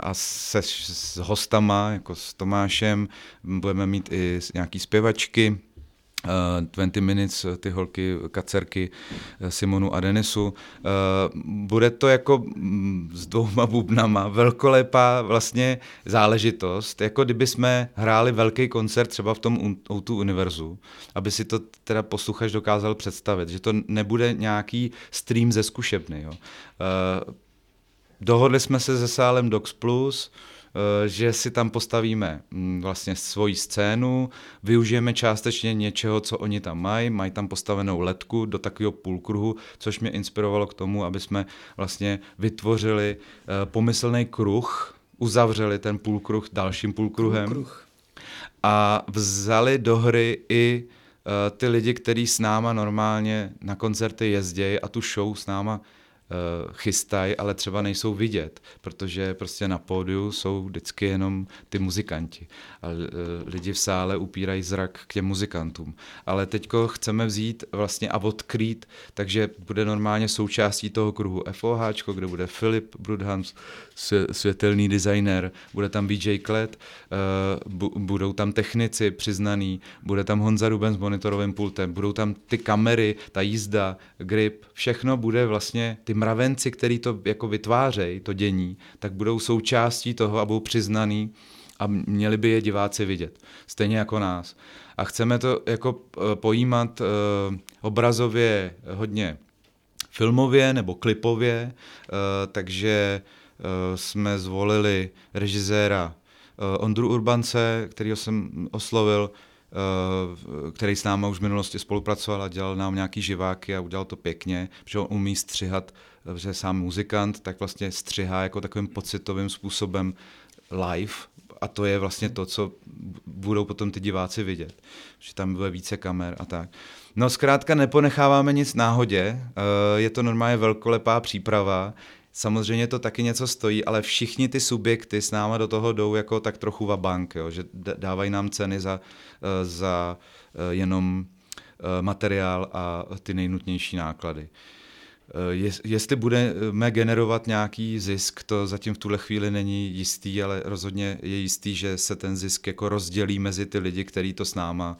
a se s hostama, jako s Tomášem, budeme mít i nějaký zpěvačky, 20 eh, Minutes, eh, ty holky, kacerky eh, Simonu a Denisu. Bude to jako mm, s dvouma bubnama velkolepá vlastně záležitost, jako kdyby jsme hráli velký koncert třeba v tom O2 univerzu, aby si to teda posluchač dokázal představit, že to nebude nějaký stream ze zkušebny. Jo. Dohodli jsme se se sálem Docs Plus, že si tam postavíme mm, vlastně svoji scénu, využijeme částečně něčeho, co oni tam mají, mají tam postavenou letku do takového půlkruhu, což mě inspirovalo k tomu, aby jsme vlastně vytvořili eh, pomyslný kruh, uzavřeli ten půlkruh dalším půlkruhem Půlkruh. a vzali do hry i eh, ty lidi, kteří s náma normálně na koncerty jezdějí a tu show s náma Eh, chystají, ale třeba nejsou vidět, protože prostě na pódiu jsou vždycky jenom ty muzikanti. A eh, lidi v sále upírají zrak k těm muzikantům. Ale teďko chceme vzít vlastně a odkrýt, takže bude normálně součástí toho kruhu FOH, kde bude Filip Brudhams, světelný designer, bude tam VJ Kled, uh, budou tam technici přiznaný, bude tam Honza Ruben s monitorovým pultem, budou tam ty kamery, ta jízda, grip, všechno bude vlastně, ty mravenci, který to jako vytvářejí, to dění, tak budou součástí toho a budou přiznaný a měli by je diváci vidět, stejně jako nás. A chceme to jako eh, pojímat uh, obrazově hodně filmově nebo klipově, uh, takže jsme zvolili režiséra Ondru Urbance, kterýho jsem oslovil, eh, který s náma už v minulosti spolupracoval a dělal nám nějaký živáky a udělal to pěkně, protože on umí střihat, že je sám muzikant, tak vlastně střihá jako takovým pocitovým způsobem live a to je vlastně to, co budou potom ty diváci vidět, že tam bude více kamer a tak. No zkrátka neponecháváme nic náhodě, eh, je to normálně velkolepá příprava, Samozřejmě to taky něco stojí, ale všichni ty subjekty s náma do toho jdou jako tak trochu vabank, jo, že dávají nám ceny za, eh, za eh, jenom materiál a ty nejnutnější náklady. Jestli budeme generovat nějaký zisk, to zatím v tuhle chvíli není jistý, ale rozhodně je jistý, že se ten zisk jako rozdělí mezi ty lidi, kteří to s náma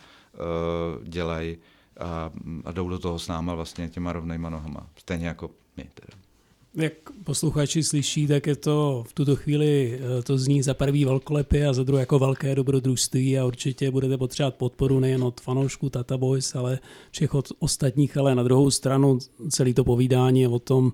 dělají a, a jdou do toho s náma vlastně těma rovnejma nohama. Stejně jako my teda. Jak posluchači slyší, tak je to v tuto chvíli, eh, to zní za prvý velkolepy a za druhé jako velké dobrodružství a určitě budete potřebovat podporu nejen od fanoušků Tata Boys, ale všech od ostatních, ale na druhou stranu celý to povídání je o tom,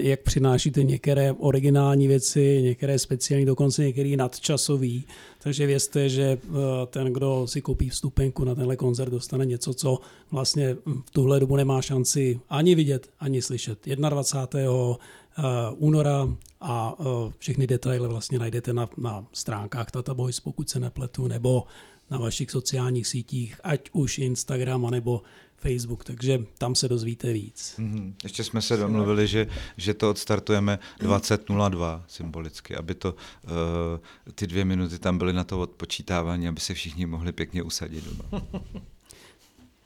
jak přinášíte některé originální věci, některé speciální, dokonce některé nadčasový. Takže vězte, že eh, ten, kdo si koupí vstupenku na tenhle koncert, dostane něco, co vlastně v tuhle dobu nemá šanci ani vidět, ani slyšet. 21. Eh, února a eh, všechny detaily vlastně najdete na, na stránkách Tata Boys, pokud se nepletu, nebo na vašich sociálních sítích, ať už Instagram, nebo Facebook, takže tam se dozvíte víc. Mm-hmm. Ještě jsme se domluvili, že, že to odstartujeme 20.02 symbolicky, aby to uh, ty dvě minuty tam byly na to odpočítávání, aby se všichni mohli pěkně usadit doma. *laughs*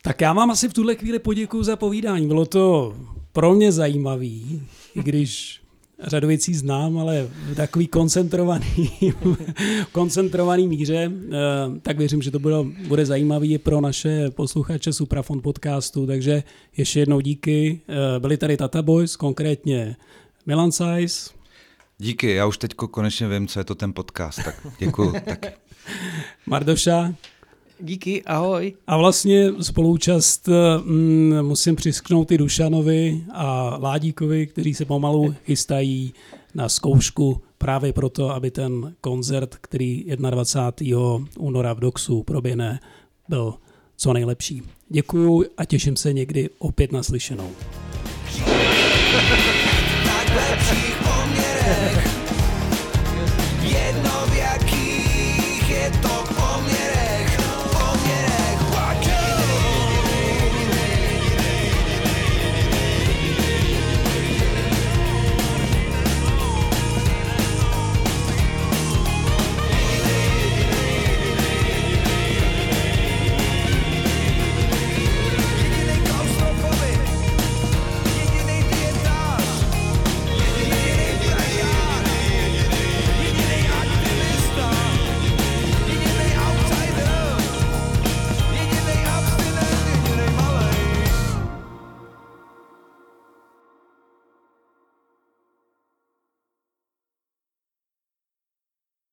Tak já vám asi v tuhle chvíli poděkuji za povídání. Bylo to pro mě zajímavý, i když řadu věcí znám, ale v takový koncentrovaný, *laughs* koncentrovaný míře, eh, tak věřím, že to bude, bude zajímavý i pro naše posluchače Suprafon podcastu, takže ještě jednou díky. Eh, byli tady Tata Boys, konkrétně Milan Sajs. Díky, já už teď konečně vím, co je to ten podcast, tak děkuji. tak. *laughs* Mardoša. Díky, ahoj. A vlastně spoluúčast mm, musím přisknout i Dušanovi a Ládíkovi, kteří se pomalu chystají na zkoušku právě proto, aby ten koncert, který 21. února v Doxu proběhne, byl co nejlepší. Děkuju a těším se někdy opět na slyšenou. Tak